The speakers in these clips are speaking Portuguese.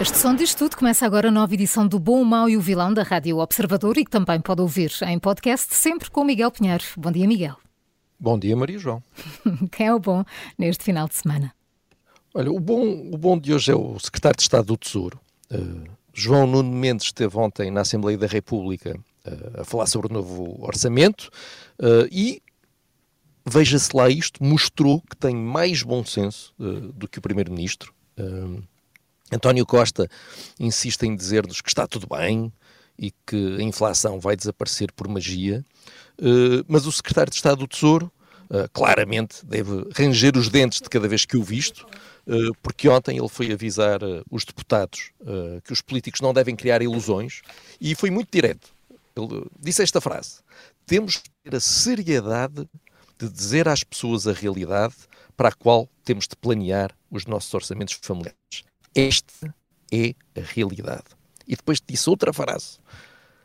Este som diz tudo. Começa agora a nova edição do Bom, o Mau e o Vilão da Rádio Observador e que também pode ouvir em podcast, sempre com Miguel Pinheiro. Bom dia, Miguel. Bom dia, Maria João. Quem é o bom neste final de semana? Olha, o bom, o bom de hoje é o secretário de Estado do Tesouro. Uh, João Nuno Mendes esteve ontem na Assembleia da República uh, a falar sobre o novo orçamento uh, e, veja-se lá isto, mostrou que tem mais bom senso do que o Primeiro-Ministro. António Costa insiste em dizer-nos que está tudo bem e que a inflação vai desaparecer por magia, uh, mas o secretário de Estado do Tesouro uh, claramente deve ranger os dentes de cada vez que o visto, uh, porque ontem ele foi avisar os deputados que os políticos não devem criar ilusões e foi muito direto. Ele disse esta frase: Temos que ter a seriedade de dizer às pessoas a realidade para a qual temos de planear os nossos orçamentos familiares. Esta é a realidade. E depois disse outra frase.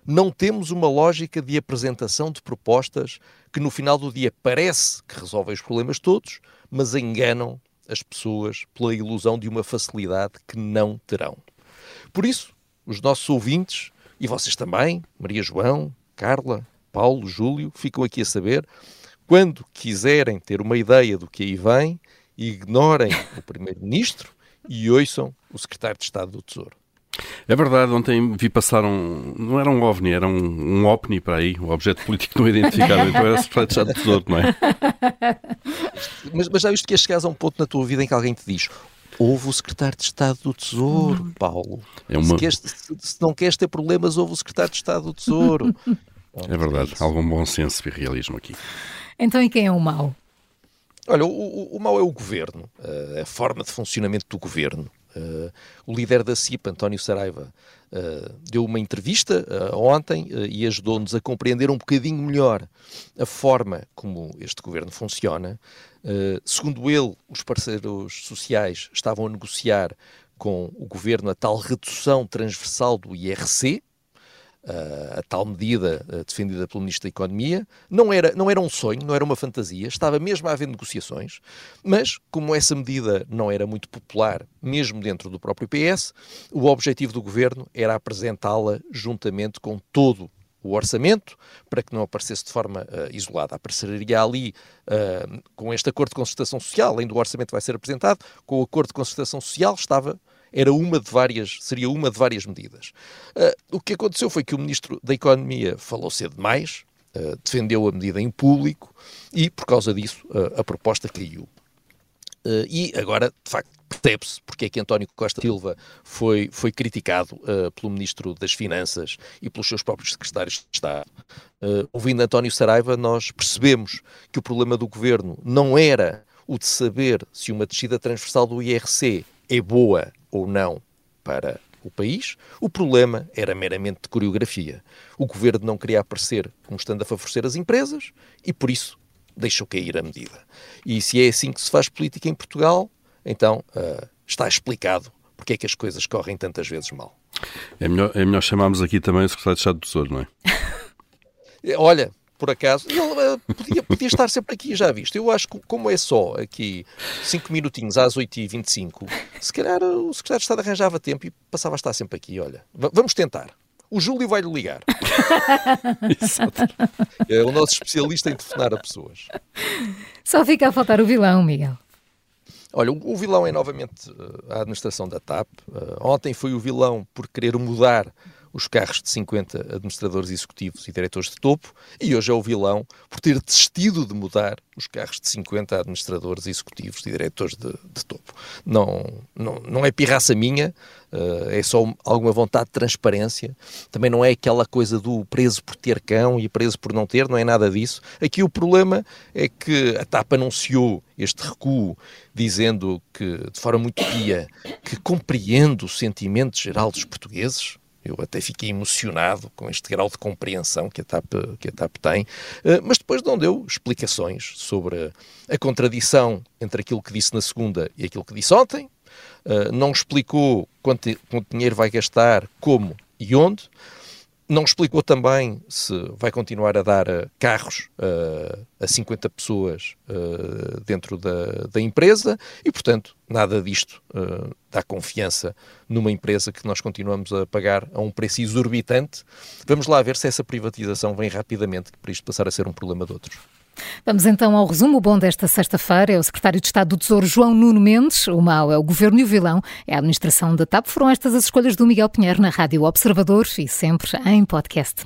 Não temos uma lógica de apresentação de propostas que no final do dia parece que resolvem os problemas todos, mas enganam as pessoas pela ilusão de uma facilidade que não terão. Por isso, os nossos ouvintes, e vocês também, Maria João, Carla, Paulo, Júlio, ficam aqui a saber, quando quiserem ter uma ideia do que aí vem, ignorem o Primeiro-Ministro e ouçam o secretário de Estado do Tesouro. É verdade, ontem vi passar um. Não era um OVNI, era um, um OPNI para aí, um objeto político não identificado, então era secretário de Estado do Tesouro, não é? Mas, mas já viste que chegares a um ponto na tua vida em que alguém te diz: Houve o secretário de Estado do Tesouro, hum. Paulo. É uma... se, queres, se, se, não queres ter problemas, houve o secretário de Estado do Tesouro. é verdade, é algum bom senso e realismo aqui. Então, e quem é o mau? Olha, o, o, o mau é o governo, uh, a forma de funcionamento do governo. Uh, o líder da CIP, António Saraiva, uh, deu uma entrevista ontem e ajudou-nos a compreender um bocadinho melhor a forma como este governo funciona. segundo ele, os parceiros sociais estavam a negociar com o governo a tal redução transversal do IRC, uh, a tal medida uh, defendida pelo Ministro da Economia. Não era, não era um sonho, não era uma fantasia, estava mesmo a haver negociações, mas como essa medida não era muito popular, mesmo dentro do próprio PS, o objetivo do governo era apresentá-la juntamente com todo o orçamento, para que não aparecesse de forma uh, isolada. Apareceria ali, uh, com este acordo de concertação social, além do orçamento vai ser apresentado, com o acordo de concertação social estava era uma de várias, seria uma de várias medidas. Uh, o que aconteceu foi que o Ministro da Economia falou cedo demais, uh, defendeu a medida em público e, por causa disso, uh, a proposta caiu. e agora, de facto, percebe-se porque é que António Costa Silva foi, foi criticado pelo Ministro das Finanças e pelos seus próprios secretários de Estado. ouvindo António Saraiva, nós percebemos que o problema do governo não era o de saber se uma descida transversal do IRC é boa ou não para o país. O problema era meramente de coreografia. O governo não queria aparecer como estando a favorecer as empresas e, por isso, deixou cair a medida. E se é assim que se faz política em Portugal, então uh, está explicado porque é que as coisas correm tantas vezes mal. É melhor, é melhor chamarmos aqui também o secretário de Estado do Tesouro, não é? Olha, por acaso. Ele uh, podia, podia estar sempre aqui, já visto. Eu acho que, como é só aqui 5 minutinhos às 8h25, se calhar o secretário de Estado arranjava tempo e passava a estar sempre aqui. Olha, vamos tentar. O Júlio vai-lhe ligar. É o nosso especialista em telefonar a pessoas. Só fica a faltar o vilão, Miguel. Olha, o, vilão é novamente uh, a administração da TAP. Uh, ontem foi o vilão por querer mudar os carros de 50 administradores executivos e diretores de topo, e hoje é o vilão por ter desistido de mudar os carros de 50 administradores executivos e diretores de, de topo. Não, não, não é pirraça minha, uh, é só alguma vontade de transparência. Também não é aquela coisa do preso por ter cão e preso por não ter, não é nada disso. Aqui o problema é que a TAP anunciou este recuo, dizendo que, de forma muito pia, que compreende o sentimento geral dos portugueses, eu até fiquei emocionado com este grau de compreensão que a TAP, que a TAP tem, eh, mas depois não deu explicações sobre a contradição entre aquilo que disse na segunda e aquilo que disse ontem, eh, não explicou quanto, quanto dinheiro vai gastar, como e onde, não explicou também se vai continuar a dar uh, carros uh, a 50 pessoas uh, dentro da, da, empresa e, portanto, nada disto dá confiança numa empresa que nós continuamos a pagar a um preço exorbitante. Vamos lá ver se essa privatização vem rapidamente para isto passar a ser um problema de outros. Vamos então ao resumo. O bom desta sexta-feira é o secretário de Estado do Tesouro, João Nuno Mendes. O mau é o governo e o vilão é a administração da TAP. Foram estas as escolhas do Miguel Pinheiro na Rádio Observador e sempre em podcast.